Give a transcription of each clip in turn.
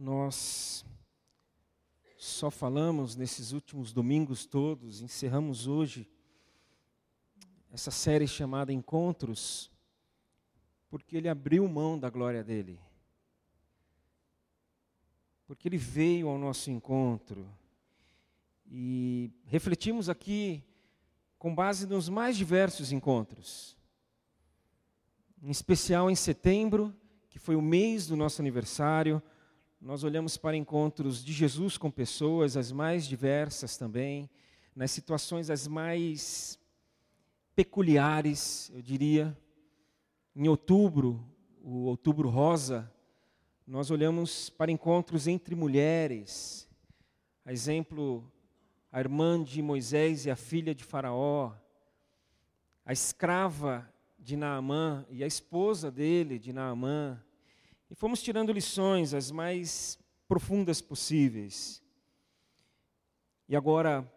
nós só falamos nesses últimos domingos todos, encerramos hoje essa série chamada Encontros, porque ele abriu mão da glória dele. Porque ele veio ao nosso encontro. E refletimos aqui com base nos mais diversos encontros. Em especial em setembro, que foi o mês do nosso aniversário, nós olhamos para encontros de Jesus com pessoas, as mais diversas também, nas situações as mais peculiares, eu diria. Em outubro, o Outubro Rosa, nós olhamos para encontros entre mulheres. A exemplo, a irmã de Moisés e a filha de Faraó, a escrava de Naamã e a esposa dele, de Naamã, e fomos tirando lições as mais profundas possíveis. E agora,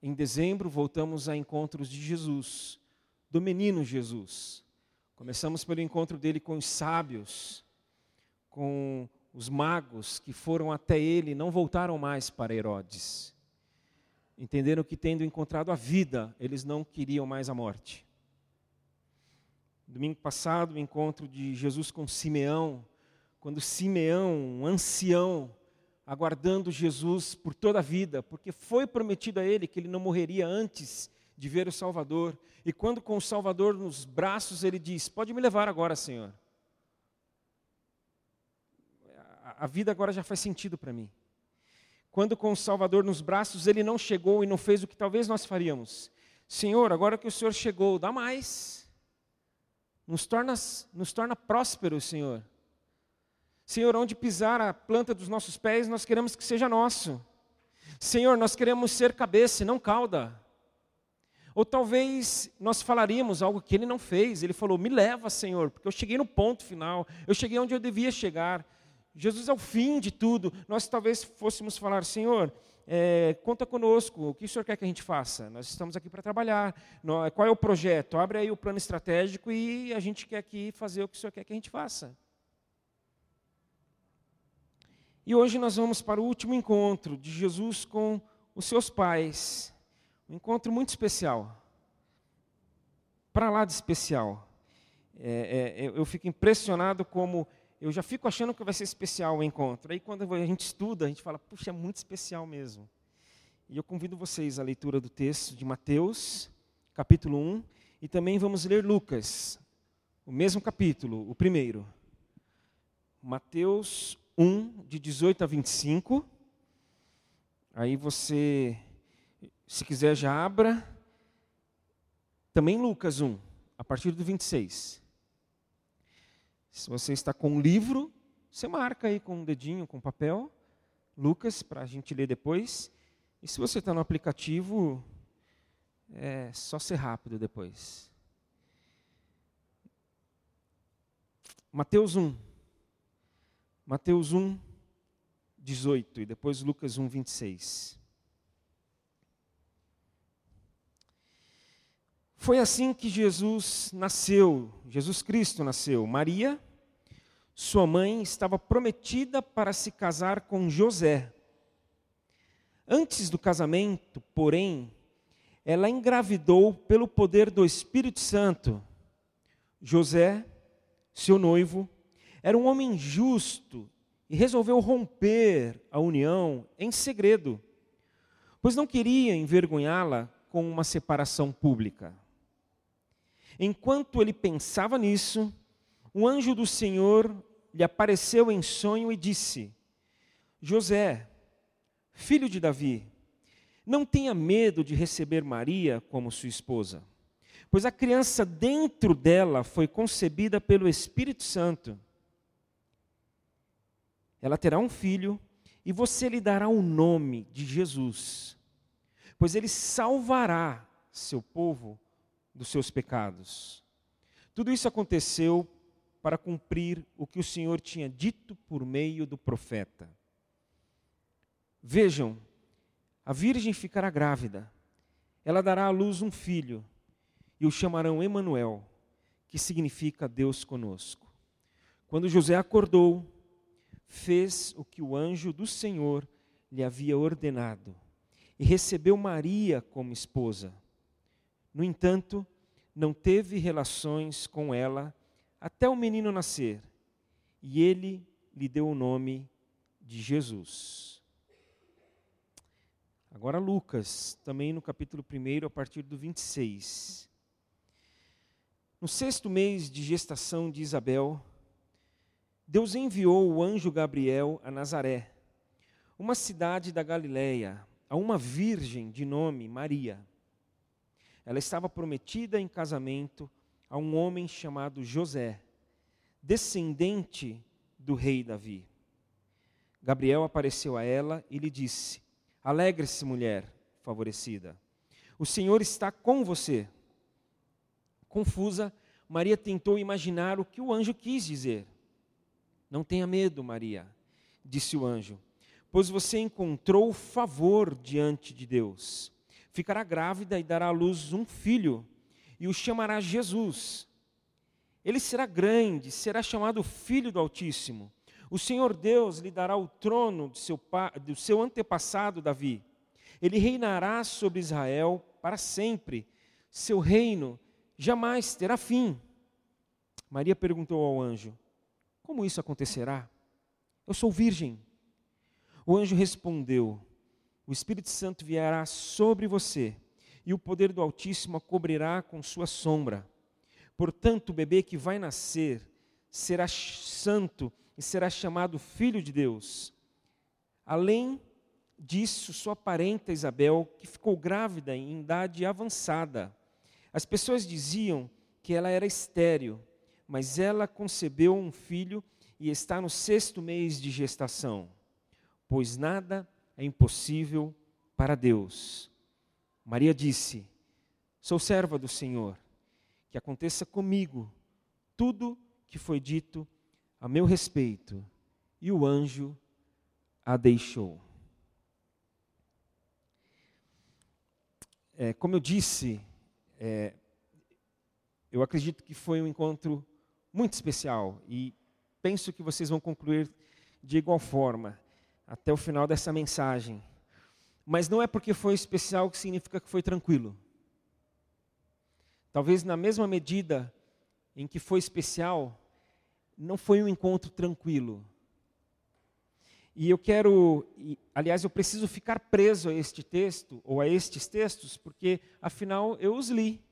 em dezembro, voltamos a encontros de Jesus, do menino Jesus. Começamos pelo encontro dele com os sábios, com os magos que foram até ele e não voltaram mais para Herodes. Entenderam que, tendo encontrado a vida, eles não queriam mais a morte. Domingo passado, o encontro de Jesus com Simeão, quando Simeão, um ancião, aguardando Jesus por toda a vida, porque foi prometido a ele que ele não morreria antes de ver o Salvador. E quando com o Salvador nos braços, ele diz: Pode me levar agora, Senhor. A vida agora já faz sentido para mim. Quando com o Salvador nos braços, ele não chegou e não fez o que talvez nós faríamos. Senhor, agora que o Senhor chegou, dá mais. Nos torna, nos torna prósperos, Senhor. Senhor, onde pisar a planta dos nossos pés, nós queremos que seja nosso. Senhor, nós queremos ser cabeça não cauda. Ou talvez nós falaríamos algo que ele não fez. Ele falou: Me leva, Senhor, porque eu cheguei no ponto final, eu cheguei onde eu devia chegar. Jesus é o fim de tudo. Nós talvez fôssemos falar: Senhor, é, conta conosco, o que o Senhor quer que a gente faça? Nós estamos aqui para trabalhar. Qual é o projeto? Abre aí o plano estratégico e a gente quer aqui fazer o que o Senhor quer que a gente faça. E hoje nós vamos para o último encontro de Jesus com os seus pais. Um encontro muito especial. Para lá de especial. É, é, eu fico impressionado como eu já fico achando que vai ser especial o encontro. Aí quando a gente estuda, a gente fala, puxa, é muito especial mesmo. E eu convido vocês à leitura do texto de Mateus, capítulo 1, e também vamos ler Lucas, o mesmo capítulo, o primeiro. Mateus 1, de 18 a 25. Aí você, se quiser, já abra. Também Lucas 1, a partir do 26. Se você está com um livro, você marca aí com um dedinho, com papel, Lucas, para a gente ler depois. E se você está no aplicativo, é só ser rápido depois. Mateus 1. Mateus 1, 18 e depois Lucas 1, 26. Foi assim que Jesus nasceu, Jesus Cristo nasceu. Maria, sua mãe, estava prometida para se casar com José. Antes do casamento, porém, ela engravidou pelo poder do Espírito Santo. José, seu noivo, era um homem justo e resolveu romper a união em segredo, pois não queria envergonhá-la com uma separação pública. Enquanto ele pensava nisso, um anjo do Senhor lhe apareceu em sonho e disse: José, filho de Davi, não tenha medo de receber Maria como sua esposa, pois a criança dentro dela foi concebida pelo Espírito Santo. Ela terá um filho e você lhe dará o nome de Jesus, pois ele salvará seu povo dos seus pecados. Tudo isso aconteceu para cumprir o que o Senhor tinha dito por meio do profeta. Vejam, a virgem ficará grávida. Ela dará à luz um filho e o chamarão Emanuel, que significa Deus conosco. Quando José acordou, fez o que o anjo do Senhor lhe havia ordenado e recebeu Maria como esposa. No entanto, não teve relações com ela até o menino nascer, e ele lhe deu o nome de Jesus. Agora, Lucas, também no capítulo 1, a partir do 26. No sexto mês de gestação de Isabel, Deus enviou o anjo Gabriel a Nazaré, uma cidade da Galiléia, a uma virgem de nome Maria. Ela estava prometida em casamento a um homem chamado José, descendente do rei Davi. Gabriel apareceu a ela e lhe disse: Alegre-se, mulher favorecida. O Senhor está com você. Confusa, Maria tentou imaginar o que o anjo quis dizer. Não tenha medo, Maria, disse o anjo, pois você encontrou favor diante de Deus. Ficará grávida e dará à luz um filho, e o chamará Jesus. Ele será grande, será chamado Filho do Altíssimo. O Senhor Deus lhe dará o trono de seu, do seu antepassado Davi. Ele reinará sobre Israel para sempre. Seu reino jamais terá fim. Maria perguntou ao anjo: Como isso acontecerá? Eu sou virgem. O anjo respondeu: O Espírito Santo virá sobre você, e o poder do Altíssimo a cobrirá com sua sombra. Portanto, o bebê que vai nascer será santo e será chamado Filho de Deus. Além disso, sua parenta Isabel, que ficou grávida em idade avançada, as pessoas diziam que ela era estéril, mas ela concebeu um filho e está no sexto mês de gestação, pois nada é impossível para Deus. Maria disse: Sou serva do Senhor, que aconteça comigo tudo que foi dito a meu respeito. E o anjo a deixou. É, como eu disse, é, eu acredito que foi um encontro muito especial e penso que vocês vão concluir de igual forma até o final dessa mensagem. Mas não é porque foi especial que significa que foi tranquilo. Talvez na mesma medida em que foi especial, não foi um encontro tranquilo. E eu quero, aliás, eu preciso ficar preso a este texto, ou a estes textos, porque afinal eu os li.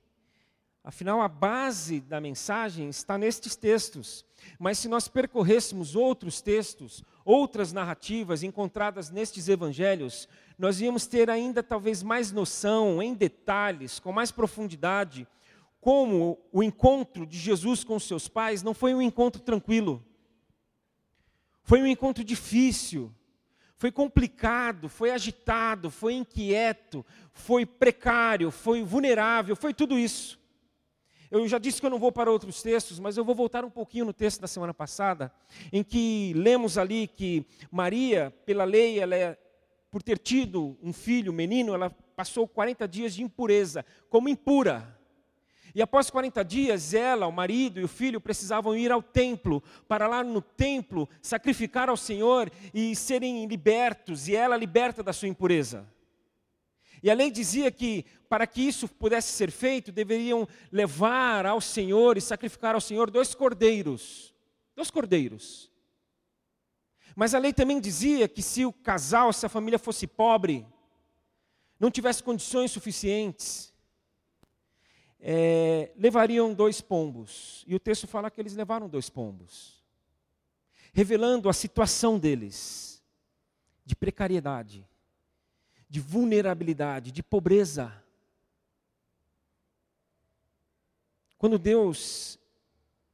Afinal, a base da mensagem está nestes textos. Mas se nós percorrêssemos outros textos, outras narrativas encontradas nestes evangelhos, nós íamos ter ainda talvez mais noção, em detalhes, com mais profundidade, como o encontro de Jesus com seus pais não foi um encontro tranquilo. Foi um encontro difícil, foi complicado, foi agitado, foi inquieto, foi precário, foi vulnerável, foi tudo isso. Eu já disse que eu não vou para outros textos, mas eu vou voltar um pouquinho no texto da semana passada, em que lemos ali que Maria, pela lei, ela é, por ter tido um filho, um menino, ela passou 40 dias de impureza, como impura. E após 40 dias, ela, o marido e o filho precisavam ir ao templo, para lá no templo sacrificar ao Senhor e serem libertos, e ela liberta da sua impureza. E a lei dizia que, para que isso pudesse ser feito, deveriam levar ao Senhor e sacrificar ao Senhor dois cordeiros. Dois cordeiros. Mas a lei também dizia que se o casal, se a família fosse pobre, não tivesse condições suficientes, é, levariam dois pombos. E o texto fala que eles levaram dois pombos, revelando a situação deles de precariedade de vulnerabilidade, de pobreza. Quando Deus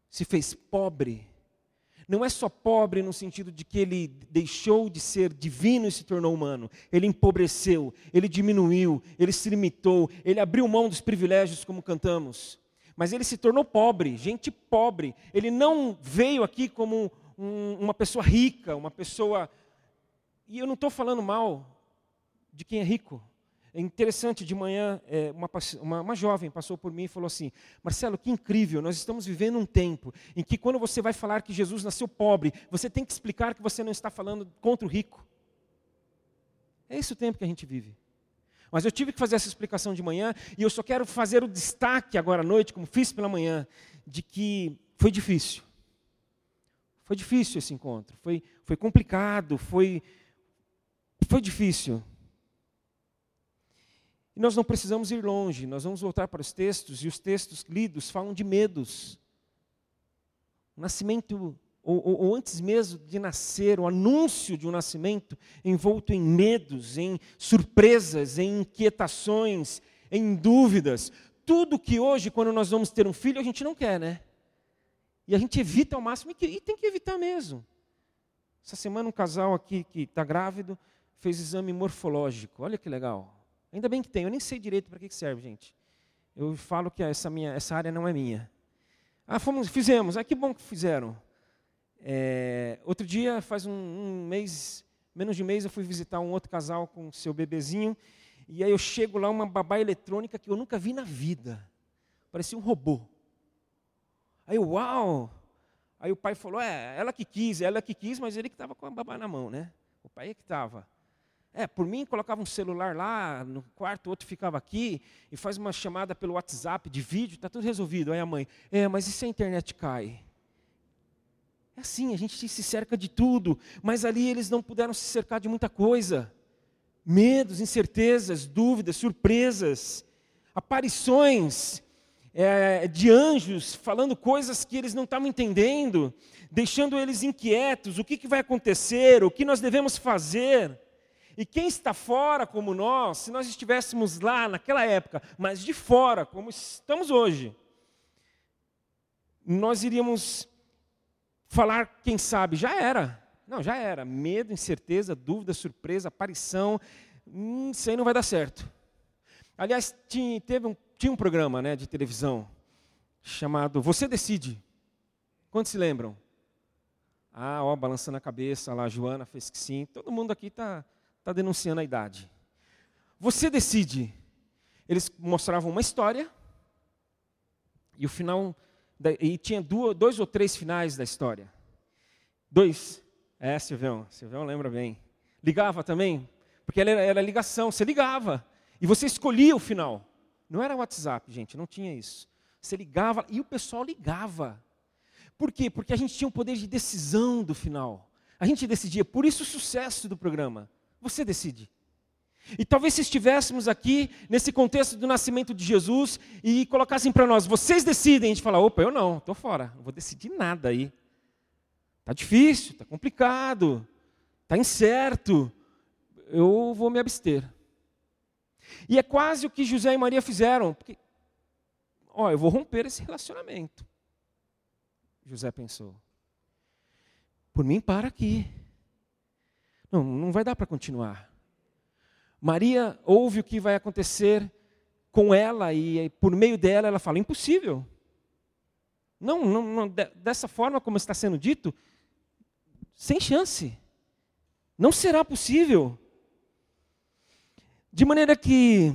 se fez pobre, não é só pobre no sentido de que ele deixou de ser divino e se tornou humano. Ele empobreceu, ele diminuiu, ele se limitou, ele abriu mão dos privilégios, como cantamos. Mas ele se tornou pobre, gente pobre. Ele não veio aqui como um, uma pessoa rica, uma pessoa. E eu não estou falando mal de quem é rico. É interessante, de manhã, é, uma, uma, uma, jovem passou por mim e falou assim: Marcelo, que incrível, nós estamos vivendo um tempo em que, quando você vai falar que Jesus nasceu pobre, você tem que explicar que você não está falando contra o rico. É esse o tempo que a gente vive. Mas eu tive que fazer essa explicação de manhã e eu só quero fazer o destaque agora à noite, como fiz pela manhã, de que foi difícil. Foi difícil esse encontro, foi, foi complicado, foi, foi difícil. E nós não precisamos ir longe, nós vamos voltar para os textos, e os textos lidos falam de medos. O nascimento, ou, ou, ou, antes mesmo de nascer, o anúncio de um nascimento envolto em medos, em surpresas, em inquietações, em dúvidas. Tudo que hoje, quando nós vamos ter um filho, a gente não quer, né? E a gente evita ao máximo, e tem que evitar mesmo. Essa semana um casal aqui que está grávido fez exame morfológico. Olha que legal. Ainda bem que tem, eu nem sei direito para que serve, gente. Eu falo que essa, minha, essa área não é minha. Ah, fomos, fizemos, ah, que bom que fizeram. É, outro dia, faz um, um, mês, menos de um mês, eu fui visitar um outro casal com seu bebezinho, e aí eu chego lá, uma babá eletrônica que eu nunca vi na vida. Parecia um robô. Aí uau! Aí o pai falou, é, ela que quis, ela que quis, mas ele que estava com a babá na mão, né? O pai é que estava. É, por mim, colocava um celular lá no quarto, outro ficava aqui, e faz uma chamada pelo WhatsApp de vídeo, está tudo resolvido. Aí a mãe, é, mas e se a internet cai? É assim, a gente se cerca de tudo, mas ali eles não puderam se cercar de muita coisa. Medos, incertezas, dúvidas, surpresas, aparições é, de anjos falando coisas que eles não estavam entendendo, deixando eles inquietos: o que, que vai acontecer, o que nós devemos fazer. E quem está fora como nós, se nós estivéssemos lá naquela época, mas de fora, como estamos hoje, nós iríamos falar, quem sabe, já era. Não, já era. Medo, incerteza, dúvida, surpresa, aparição. Hum, isso aí não vai dar certo. Aliás, tinha, teve um, tinha um programa né, de televisão chamado Você Decide. Quantos se lembram? Ah, ó, balançando a cabeça lá, a Joana fez que sim. Todo mundo aqui está está denunciando a idade. Você decide. Eles mostravam uma história e o final e tinha duas, dois ou três finais da história. Dois. É, Silvão, Silvão lembra bem. Ligava também, porque era, era ligação, você ligava e você escolhia o final. Não era WhatsApp, gente, não tinha isso. Você ligava e o pessoal ligava. Por quê? Porque a gente tinha um poder de decisão do final. A gente decidia, por isso o sucesso do programa. Você decide. E talvez se estivéssemos aqui nesse contexto do nascimento de Jesus e colocassem para nós, vocês decidem, a gente fala, opa, eu não, estou fora, não vou decidir nada aí. Está difícil, está complicado, está incerto, eu vou me abster. E é quase o que José e Maria fizeram, porque, ó, eu vou romper esse relacionamento. José pensou. Por mim, para aqui. Não, não vai dar para continuar. Maria ouve o que vai acontecer com ela e por meio dela ela fala: impossível. Não, não, não, dessa forma como está sendo dito, sem chance. Não será possível. De maneira que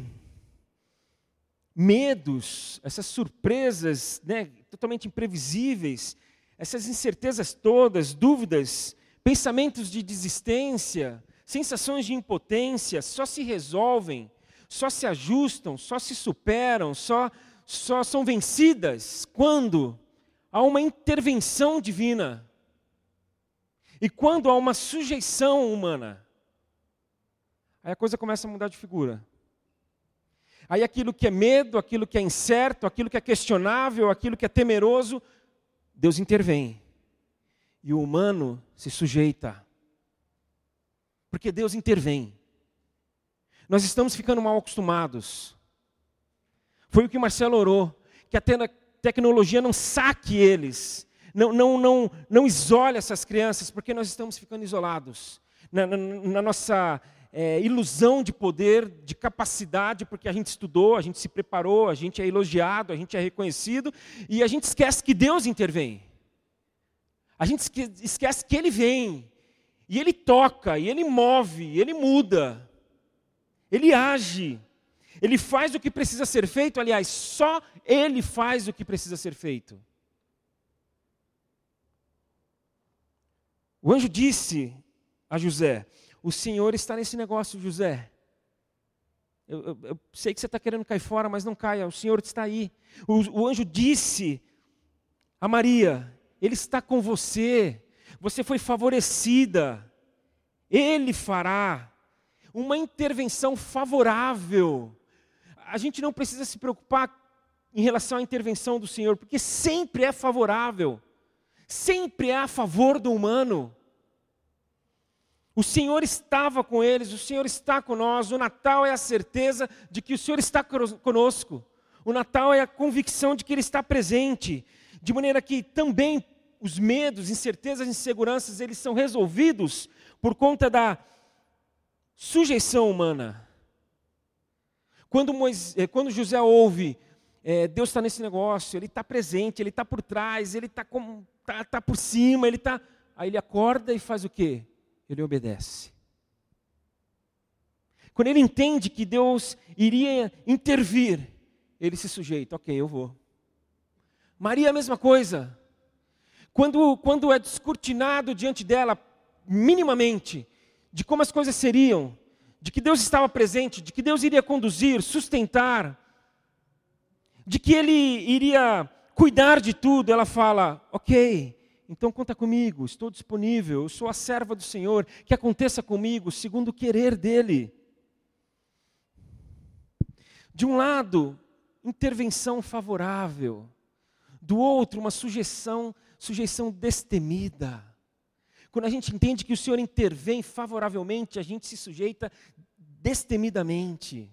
medos, essas surpresas né, totalmente imprevisíveis, essas incertezas todas, dúvidas, Pensamentos de desistência, sensações de impotência só se resolvem, só se ajustam, só se superam, só, só são vencidas quando há uma intervenção divina e quando há uma sujeição humana. Aí a coisa começa a mudar de figura. Aí aquilo que é medo, aquilo que é incerto, aquilo que é questionável, aquilo que é temeroso, Deus intervém e o humano se sujeita. Porque Deus intervém. Nós estamos ficando mal acostumados. Foi o que Marcelo orou, que a tecnologia não saque eles, não, não, não, não isole essas crianças, porque nós estamos ficando isolados. Na, na, na nossa é, ilusão de poder, de capacidade, porque a gente estudou, a gente se preparou, a gente é elogiado, a gente é reconhecido, e a gente esquece que Deus intervém. A gente esquece que Ele vem, e Ele toca, e Ele move, e Ele muda. ele age, ele faz o que precisa ser feito, aliás, só ele faz o que precisa ser feito. O anjo disse a José: O Senhor está nesse negócio, José. Eu, eu, eu sei que você está querendo cair fora, mas não caia, o Senhor está aí. O, o anjo disse a Maria: Ele está com você, você foi favorecida, Ele fará uma intervenção favorável. A gente não precisa se preocupar em relação à intervenção do Senhor, porque sempre é favorável, sempre é a favor do humano. O Senhor estava com eles, o Senhor está conosco. O Natal é a certeza de que o Senhor está conosco. O Natal é a convicção de que Ele está presente. De maneira que também os medos, incertezas, inseguranças, eles são resolvidos por conta da sujeição humana. Quando, Moisés, eh, quando José ouve, é, Deus está nesse negócio, Ele está presente, Ele está por trás, Ele está tá, tá por cima, Ele está. Aí ele acorda e faz o quê? ele obedece. Quando ele entende que Deus iria intervir, ele se sujeita, ok, eu vou. Maria, a mesma coisa. Quando, quando é descortinado diante dela, minimamente, de como as coisas seriam, de que Deus estava presente, de que Deus iria conduzir, sustentar, de que Ele iria cuidar de tudo, ela fala: Ok, então conta comigo, estou disponível, eu sou a serva do Senhor, que aconteça comigo segundo o querer dEle. De um lado, intervenção favorável, do outro, uma sujeição, sujeição destemida. Quando a gente entende que o Senhor intervém favoravelmente, a gente se sujeita destemidamente.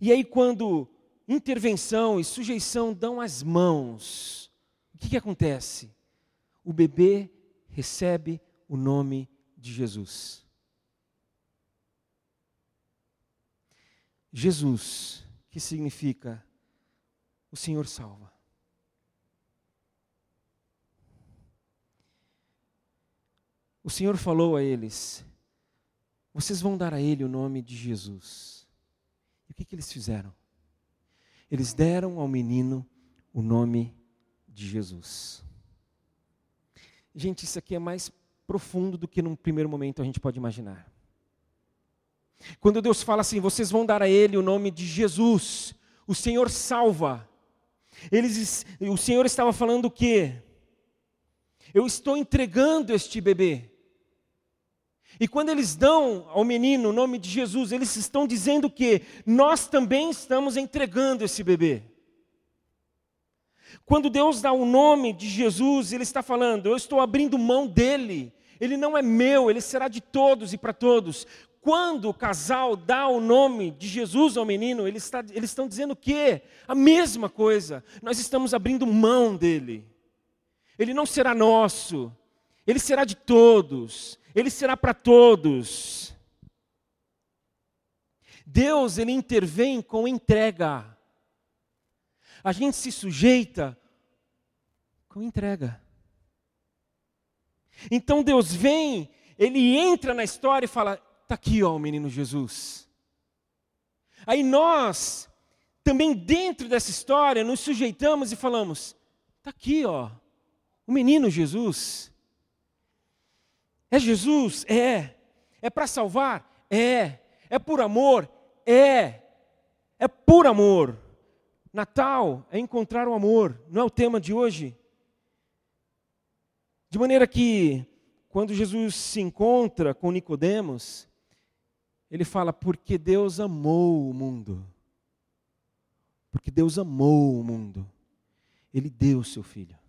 E aí, quando intervenção e sujeição dão as mãos, que, que acontece? O bebê recebe o nome de Jesus. Jesus, que significa o Senhor salva. O Senhor falou a eles: vocês vão dar a ele o nome de Jesus. E o que, que eles fizeram? Eles deram ao menino o nome de Jesus. Gente, isso aqui é mais profundo do que num primeiro momento a gente pode imaginar. Quando Deus fala assim, vocês vão dar a Ele o nome de Jesus, o Senhor salva. Eles, o Senhor estava falando o quê? Eu estou entregando este bebê. E quando eles dão ao menino o nome de Jesus, eles estão dizendo que nós também estamos entregando esse bebê. Quando Deus dá o nome de Jesus, Ele está falando: eu estou abrindo mão dele. Ele não é meu, ele será de todos e para todos. Quando o casal dá o nome de Jesus ao menino, eles, está, eles estão dizendo o quê? A mesma coisa. Nós estamos abrindo mão dele. Ele não será nosso, ele será de todos, ele será para todos. Deus, ele intervém com entrega a gente se sujeita com entrega. Então Deus vem, ele entra na história e fala: está aqui ó, o menino Jesus. Aí nós, também dentro dessa história, nos sujeitamos e falamos: está aqui ó, o menino Jesus. É Jesus? É. É para salvar? É. É por amor? É. É por amor. Natal é encontrar o amor, não é o tema de hoje. De maneira que, quando Jesus se encontra com Nicodemos, ele fala: porque Deus amou o mundo. Porque Deus amou o mundo. Ele deu o seu filho.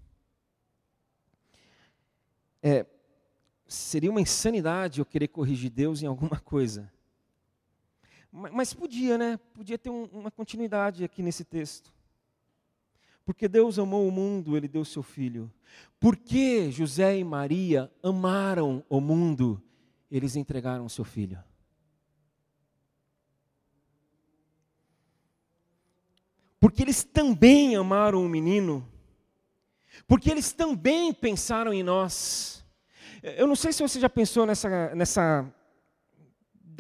É, seria uma insanidade eu querer corrigir Deus em alguma coisa. Mas podia, né? Podia ter um, uma continuidade aqui nesse texto. Porque Deus amou o mundo, ele deu seu filho. Porque José e Maria amaram o mundo, eles entregaram seu filho. Porque eles também amaram o menino. Porque eles também pensaram em nós. Eu não sei se você já pensou nessa, nessa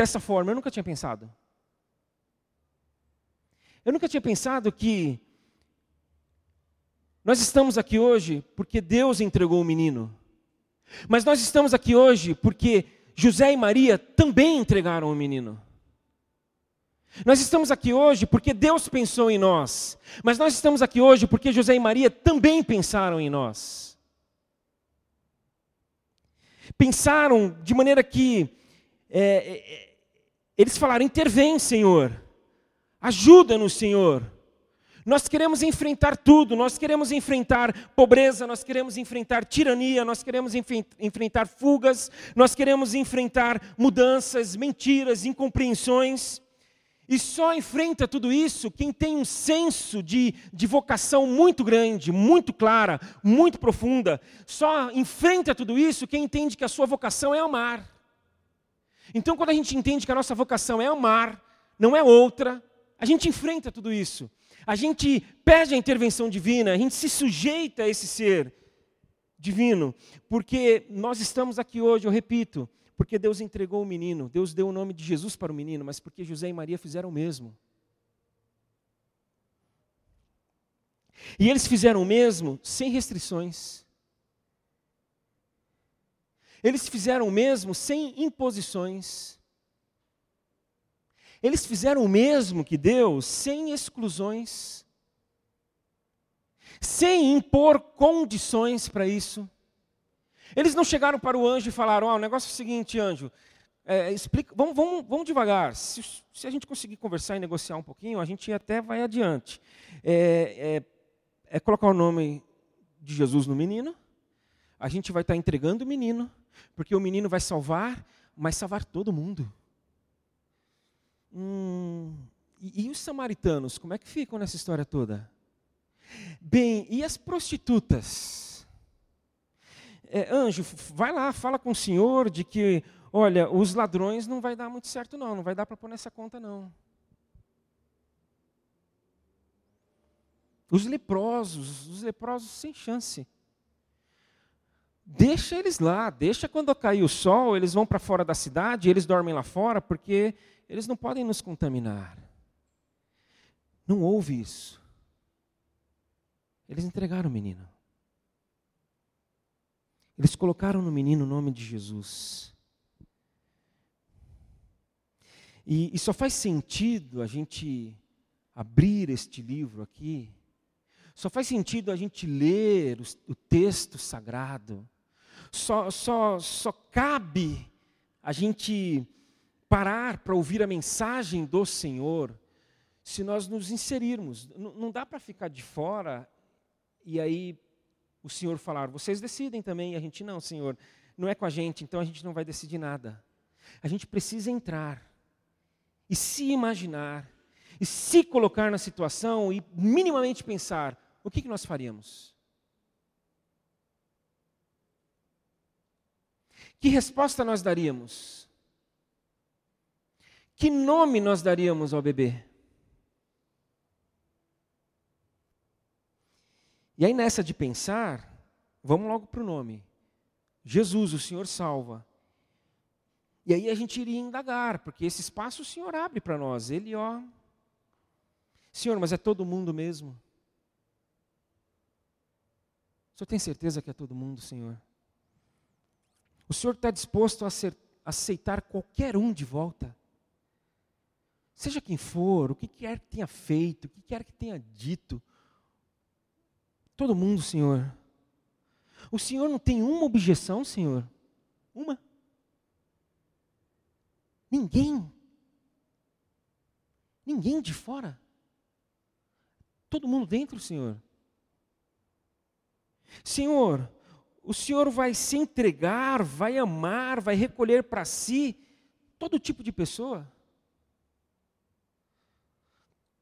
dessa forma, eu nunca tinha pensado. Eu nunca tinha pensado que nós estamos aqui hoje porque Deus entregou o menino. Mas nós estamos aqui hoje porque José e Maria também entregaram o menino. Nós estamos aqui hoje porque Deus pensou em nós. Mas nós estamos aqui hoje porque José e Maria também pensaram em nós. Pensaram de maneira que é, é, eles falaram: intervém, Senhor. Ajuda-nos, Senhor. Nós queremos enfrentar tudo, nós queremos enfrentar pobreza, nós queremos enfrentar tirania, nós queremos enfrentar fugas, nós queremos enfrentar mudanças, mentiras, incompreensões. E só enfrenta tudo isso quem tem um senso de, de vocação muito grande, muito clara, muito profunda. Só enfrenta tudo isso quem entende que a sua vocação é amar. Então, quando a gente entende que a nossa vocação é amar, não é outra, a gente enfrenta tudo isso. A gente pede a intervenção divina, a gente se sujeita a esse ser divino, porque nós estamos aqui hoje, eu repito, porque Deus entregou o menino, Deus deu o nome de Jesus para o menino, mas porque José e Maria fizeram o mesmo. E eles fizeram o mesmo sem restrições. Eles fizeram o mesmo sem imposições. Eles fizeram o mesmo que Deus, sem exclusões, sem impor condições para isso. Eles não chegaram para o anjo e falaram: oh, o negócio é o seguinte, anjo, é, explica, vamos, vamos, vamos devagar. Se, se, a gente conseguir conversar e negociar um pouquinho, a gente até vai adiante. É, é, é colocar o nome de Jesus no menino, a gente vai estar entregando o menino, porque o menino vai salvar, mas salvar todo mundo. Hum, e, e os samaritanos, como é que ficam nessa história toda? Bem, e as prostitutas? É, anjo, vai lá, fala com o senhor de que, olha, os ladrões não vai dar muito certo não, não vai dar para pôr nessa conta não. Os leprosos, os leprosos sem chance. Deixa eles lá, deixa quando cair o sol, eles vão para fora da cidade, eles dormem lá fora, porque eles não podem nos contaminar. Não houve isso. Eles entregaram o menino. Eles colocaram no menino o nome de Jesus. E, e só faz sentido a gente abrir este livro aqui, só faz sentido a gente ler o, o texto sagrado, só, só, só cabe a gente parar para ouvir a mensagem do Senhor se nós nos inserirmos. N não dá para ficar de fora e aí o Senhor falar, vocês decidem também, e a gente, não, Senhor, não é com a gente, então a gente não vai decidir nada. A gente precisa entrar e se imaginar, e se colocar na situação e minimamente pensar: o que, que nós faríamos? Que resposta nós daríamos? Que nome nós daríamos ao bebê? E aí, nessa de pensar, vamos logo para o nome. Jesus, o Senhor salva. E aí a gente iria indagar, porque esse espaço o Senhor abre para nós. Ele, ó. Senhor, mas é todo mundo mesmo? O Senhor tem certeza que é todo mundo, Senhor? O Senhor está disposto a aceitar qualquer um de volta? Seja quem for, o que quer que tenha feito, o que quer que tenha dito, todo mundo, Senhor. O Senhor não tem uma objeção, Senhor? Uma? Ninguém. Ninguém de fora. Todo mundo dentro, Senhor. Senhor, o Senhor vai se entregar, vai amar, vai recolher para si todo tipo de pessoa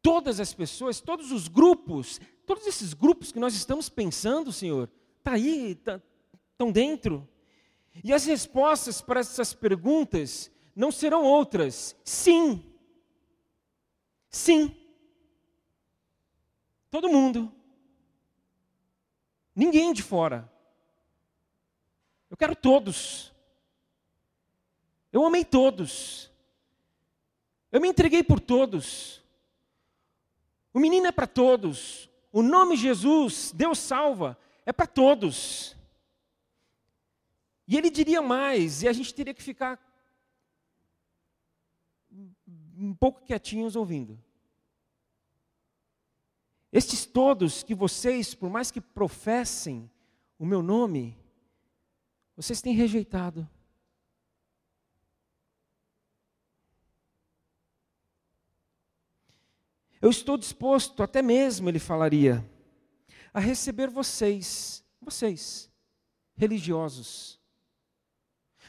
todas as pessoas, todos os grupos, todos esses grupos que nós estamos pensando, Senhor, está aí, estão tá, dentro. E as respostas para essas perguntas não serão outras. Sim. Sim. Todo mundo. Ninguém de fora. Eu quero todos. Eu amei todos. Eu me entreguei por todos. O menino é para todos. O nome Jesus, Deus salva, é para todos. E ele diria mais, e a gente teria que ficar um pouco quietinhos ouvindo. Estes todos que vocês, por mais que professem o meu nome, vocês têm rejeitado. Eu estou disposto, até mesmo, ele falaria, a receber vocês, vocês, religiosos.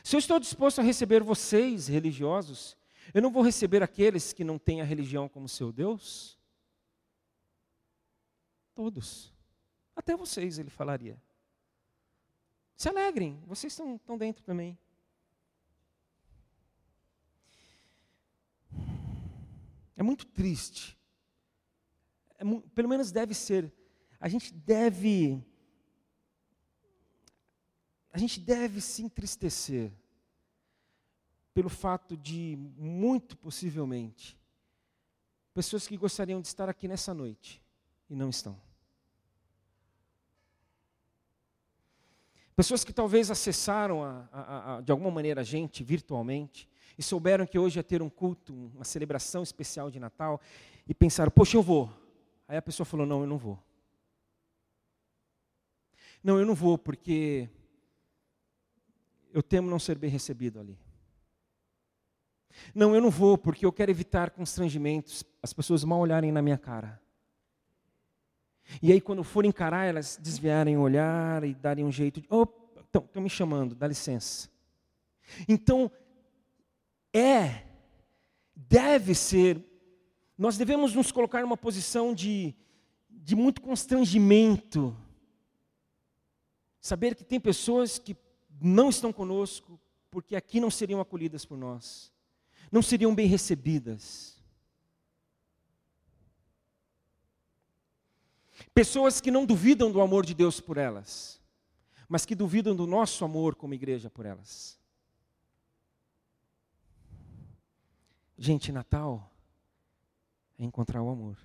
Se eu estou disposto a receber vocês, religiosos, eu não vou receber aqueles que não têm a religião como seu Deus? Todos. Até vocês, ele falaria. Se alegrem, vocês estão, estão dentro também. É muito triste. É, pelo menos deve ser. A gente deve. A gente deve se entristecer pelo fato de, muito possivelmente, pessoas que gostariam de estar aqui nessa noite e não estão. Pessoas que talvez acessaram a, a, a, de alguma maneira a gente virtualmente e souberam que hoje ia ter um culto, uma celebração especial de Natal e pensaram, poxa, eu vou. Aí a pessoa falou, não, eu não vou. Não, eu não vou porque eu temo não ser bem recebido ali. Não, eu não vou porque eu quero evitar constrangimentos, as pessoas mal olharem na minha cara. E aí, quando for encarar, elas desviarem o olhar e darem um jeito de. Oh, estão me chamando, dá licença. Então, é, deve ser, nós devemos nos colocar numa posição de, de muito constrangimento. Saber que tem pessoas que não estão conosco porque aqui não seriam acolhidas por nós não seriam bem recebidas. Pessoas que não duvidam do amor de Deus por elas, mas que duvidam do nosso amor como igreja por elas. Gente, Natal é encontrar o amor.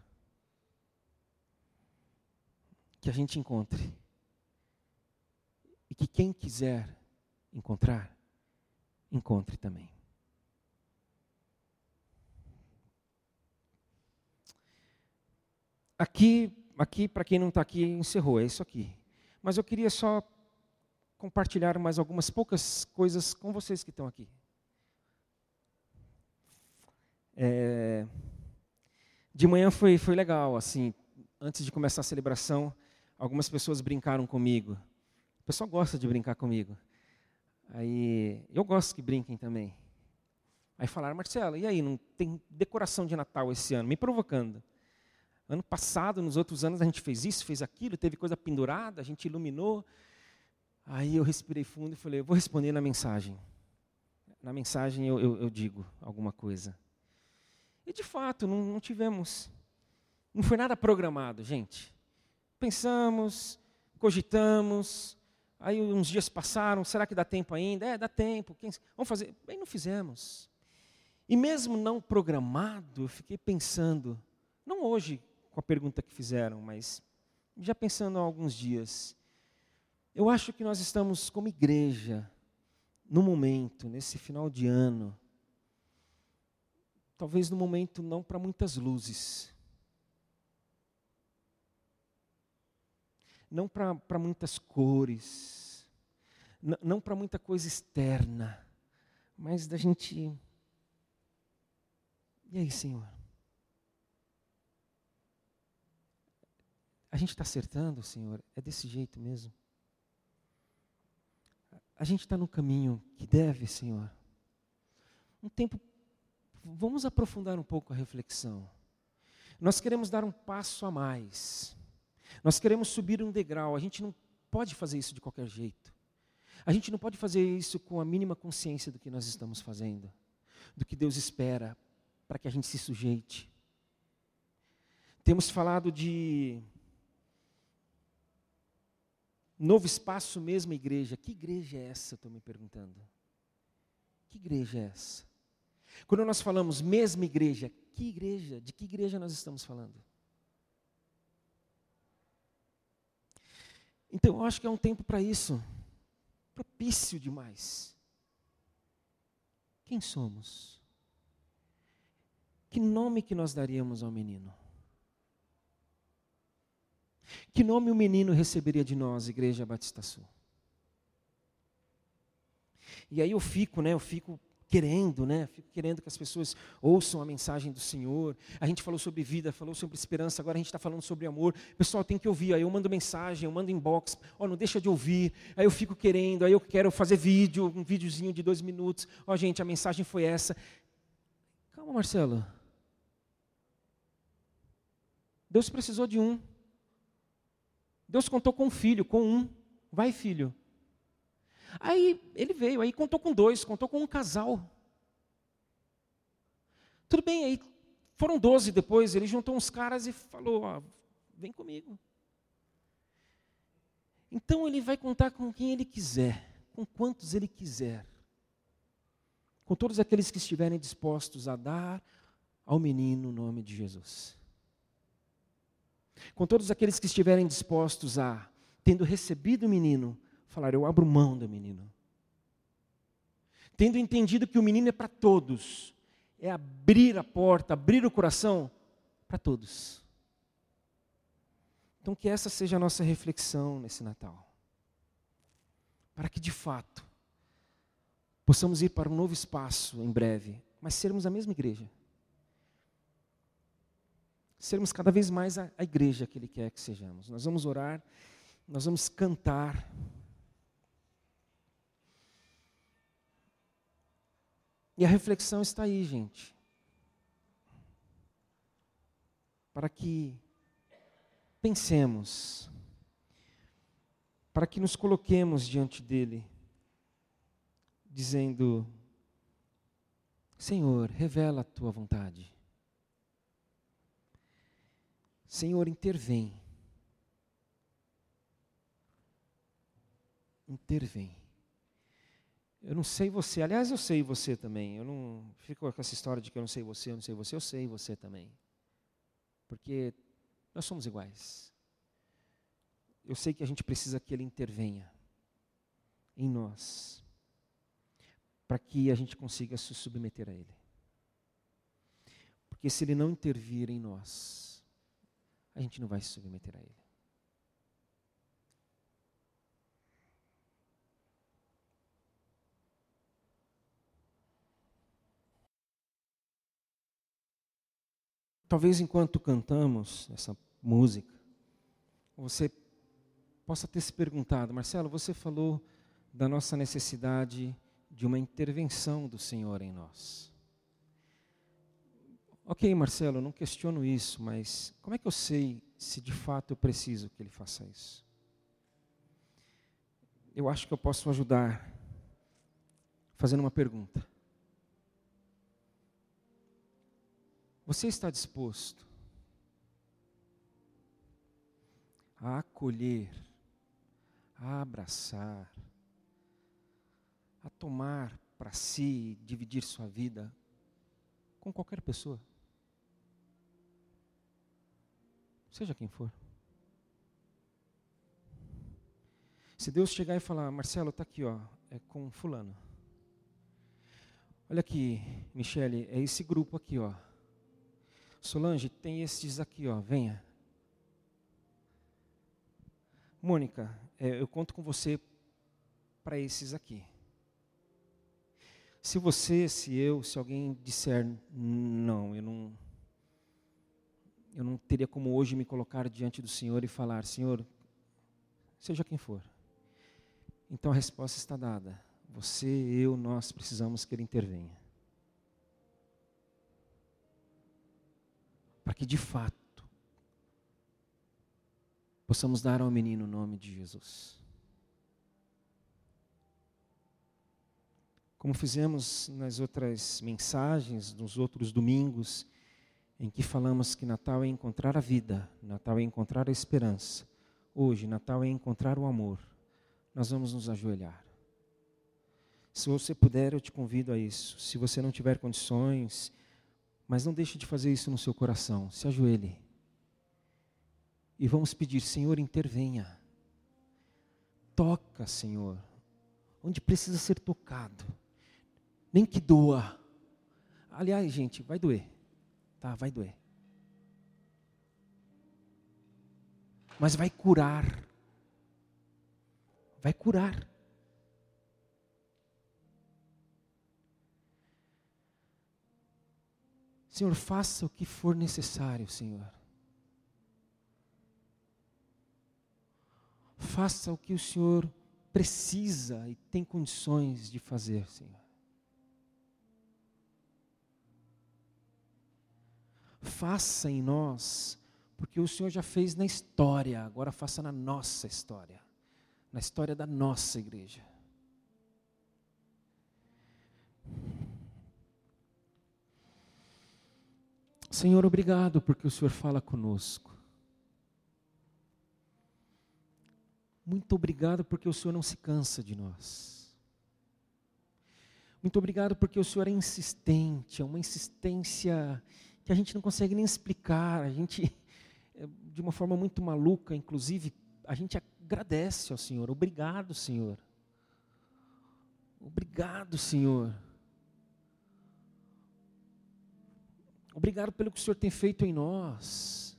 Que a gente encontre. E que quem quiser encontrar, encontre também. Aqui, aqui para quem não está aqui, encerrou, é isso aqui. Mas eu queria só compartilhar mais algumas poucas coisas com vocês que estão aqui. É, de manhã foi, foi legal, assim, antes de começar a celebração, algumas pessoas brincaram comigo. O pessoal gosta de brincar comigo. Aí, eu gosto que brinquem também. Aí falaram, Marcelo, e aí, não tem decoração de Natal esse ano? Me provocando. Ano passado, nos outros anos, a gente fez isso, fez aquilo, teve coisa pendurada, a gente iluminou. Aí eu respirei fundo e falei, eu vou responder na mensagem. Na mensagem eu, eu, eu digo alguma coisa. E de fato, não, não tivemos. Não foi nada programado, gente. Pensamos, cogitamos, aí uns dias passaram, será que dá tempo ainda? É, dá tempo. Quem, vamos fazer. Bem, não fizemos. E mesmo não programado, eu fiquei pensando, não hoje, com a pergunta que fizeram, mas já pensando há alguns dias, eu acho que nós estamos como igreja, no momento, nesse final de ano, talvez no momento não para muitas luzes, não para muitas cores, não para muita coisa externa, mas da gente. E aí, Senhor? A gente está acertando, Senhor? É desse jeito mesmo? A gente está no caminho que deve, Senhor? Um tempo, vamos aprofundar um pouco a reflexão. Nós queremos dar um passo a mais. Nós queremos subir um degrau. A gente não pode fazer isso de qualquer jeito. A gente não pode fazer isso com a mínima consciência do que nós estamos fazendo, do que Deus espera para que a gente se sujeite. Temos falado de Novo espaço, mesma igreja. Que igreja é essa? Estou me perguntando. Que igreja é essa? Quando nós falamos mesma igreja, que igreja? De que igreja nós estamos falando? Então, eu acho que é um tempo para isso, propício demais. Quem somos? Que nome que nós daríamos ao menino? Que nome o menino receberia de nós, Igreja Batista Sul? E aí eu fico, né, eu fico querendo, né? Fico querendo que as pessoas ouçam a mensagem do Senhor. A gente falou sobre vida, falou sobre esperança, agora a gente está falando sobre amor. pessoal tem que ouvir. Aí eu mando mensagem, eu mando inbox. Ó, oh, não deixa de ouvir. Aí eu fico querendo, aí eu quero fazer vídeo, um videozinho de dois minutos. Ó, oh, gente, a mensagem foi essa. Calma, Marcelo. Deus precisou de um. Deus contou com um filho, com um. Vai, filho. Aí ele veio, aí contou com dois, contou com um casal. Tudo bem, aí foram doze depois, ele juntou uns caras e falou: ó, vem comigo. Então ele vai contar com quem ele quiser, com quantos ele quiser. Com todos aqueles que estiverem dispostos a dar ao menino o nome de Jesus. Com todos aqueles que estiverem dispostos a, tendo recebido o menino, falar: Eu abro mão do menino. Tendo entendido que o menino é para todos, é abrir a porta, abrir o coração para todos. Então, que essa seja a nossa reflexão nesse Natal. Para que, de fato, possamos ir para um novo espaço em breve, mas sermos a mesma igreja. Sermos cada vez mais a, a igreja que Ele quer que sejamos. Nós vamos orar, nós vamos cantar. E a reflexão está aí, gente. Para que pensemos, para que nos coloquemos diante dele, dizendo: Senhor, revela a tua vontade. Senhor, intervém. Intervém. Eu não sei você. Aliás, eu sei você também. Eu não fico com essa história de que eu não sei você, eu não sei você. Eu sei você também. Porque nós somos iguais. Eu sei que a gente precisa que Ele intervenha em nós, para que a gente consiga se submeter a Ele. Porque se Ele não intervir em nós, a gente não vai se submeter a Ele. Talvez enquanto cantamos essa música, você possa ter se perguntado, Marcelo, você falou da nossa necessidade de uma intervenção do Senhor em nós. Ok, Marcelo, não questiono isso, mas como é que eu sei se de fato eu preciso que Ele faça isso? Eu acho que eu posso ajudar fazendo uma pergunta. Você está disposto a acolher, a abraçar, a tomar para si, dividir sua vida com qualquer pessoa? Seja quem for. Se Deus chegar e falar, Marcelo, está aqui, ó, é com fulano. Olha aqui, Michele, é esse grupo aqui, ó. Solange, tem esses aqui, ó, venha. Mônica, é, eu conto com você para esses aqui. Se você, se eu, se alguém disser não, eu não, eu não teria como hoje me colocar diante do Senhor e falar, Senhor, seja quem for. Então a resposta está dada. Você, eu, nós precisamos que Ele intervenha. Que de fato possamos dar ao menino o nome de Jesus. Como fizemos nas outras mensagens, nos outros domingos, em que falamos que Natal é encontrar a vida, Natal é encontrar a esperança. Hoje, Natal é encontrar o amor. Nós vamos nos ajoelhar. Se você puder, eu te convido a isso. Se você não tiver condições, mas não deixe de fazer isso no seu coração. Se ajoelhe. E vamos pedir, Senhor, intervenha. Toca, Senhor, onde precisa ser tocado. Nem que doa. Aliás, gente, vai doer. Tá, vai doer. Mas vai curar. Vai curar. Senhor, faça o que for necessário, Senhor. Faça o que o Senhor precisa e tem condições de fazer, Senhor. Faça em nós, porque o Senhor já fez na história, agora faça na nossa história, na história da nossa igreja. Senhor, obrigado porque o Senhor fala conosco. Muito obrigado porque o Senhor não se cansa de nós. Muito obrigado porque o Senhor é insistente, é uma insistência que a gente não consegue nem explicar. A gente, de uma forma muito maluca, inclusive, a gente agradece ao Senhor. Obrigado, Senhor. Obrigado, Senhor. Obrigado pelo que o Senhor tem feito em nós.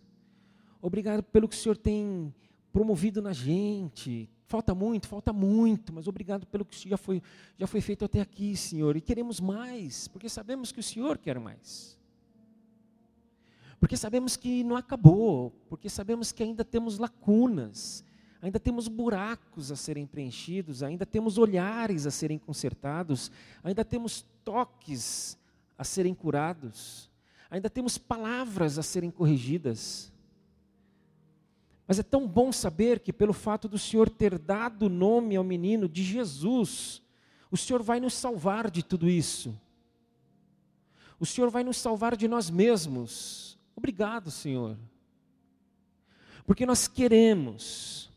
Obrigado pelo que o Senhor tem promovido na gente. Falta muito, falta muito, mas obrigado pelo que já foi, já foi feito até aqui, Senhor. E queremos mais, porque sabemos que o Senhor quer mais. Porque sabemos que não acabou, porque sabemos que ainda temos lacunas, ainda temos buracos a serem preenchidos, ainda temos olhares a serem consertados, ainda temos toques a serem curados ainda temos palavras a serem corrigidas. Mas é tão bom saber que, pelo fato do Senhor ter dado o nome ao menino de Jesus, o Senhor vai nos salvar de tudo isso. O Senhor vai nos salvar de nós mesmos. Obrigado, Senhor. Porque nós queremos,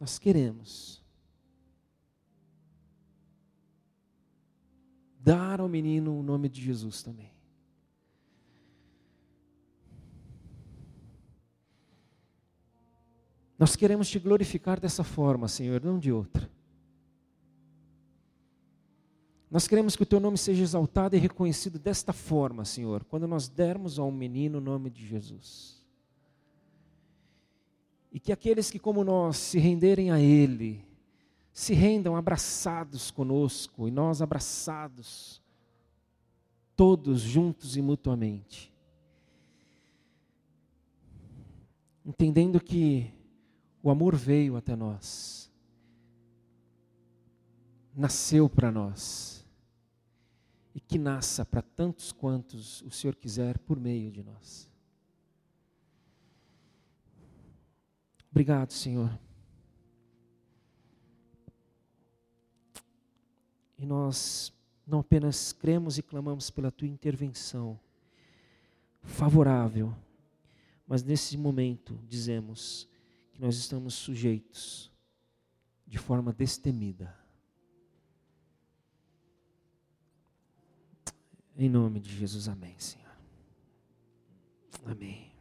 nós queremos dar ao menino o nome de Jesus também. Nós queremos te glorificar dessa forma, Senhor, não de outra. Nós queremos que o teu nome seja exaltado e reconhecido desta forma, Senhor, quando nós dermos ao menino o nome de Jesus. E que aqueles que, como nós, se renderem a Ele, se rendam abraçados conosco e nós abraçados, todos juntos e mutuamente. Entendendo que o amor veio até nós, nasceu para nós, e que nasça para tantos quantos o Senhor quiser por meio de nós. Obrigado, Senhor. E nós não apenas cremos e clamamos pela tua intervenção favorável, mas nesse momento dizemos que nós estamos sujeitos de forma destemida. Em nome de Jesus, amém, Senhor. Amém.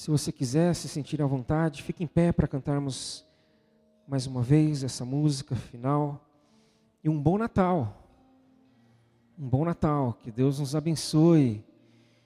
Se você quiser se sentir à vontade, fique em pé para cantarmos mais uma vez essa música final. E um bom Natal. Um bom Natal. Que Deus nos abençoe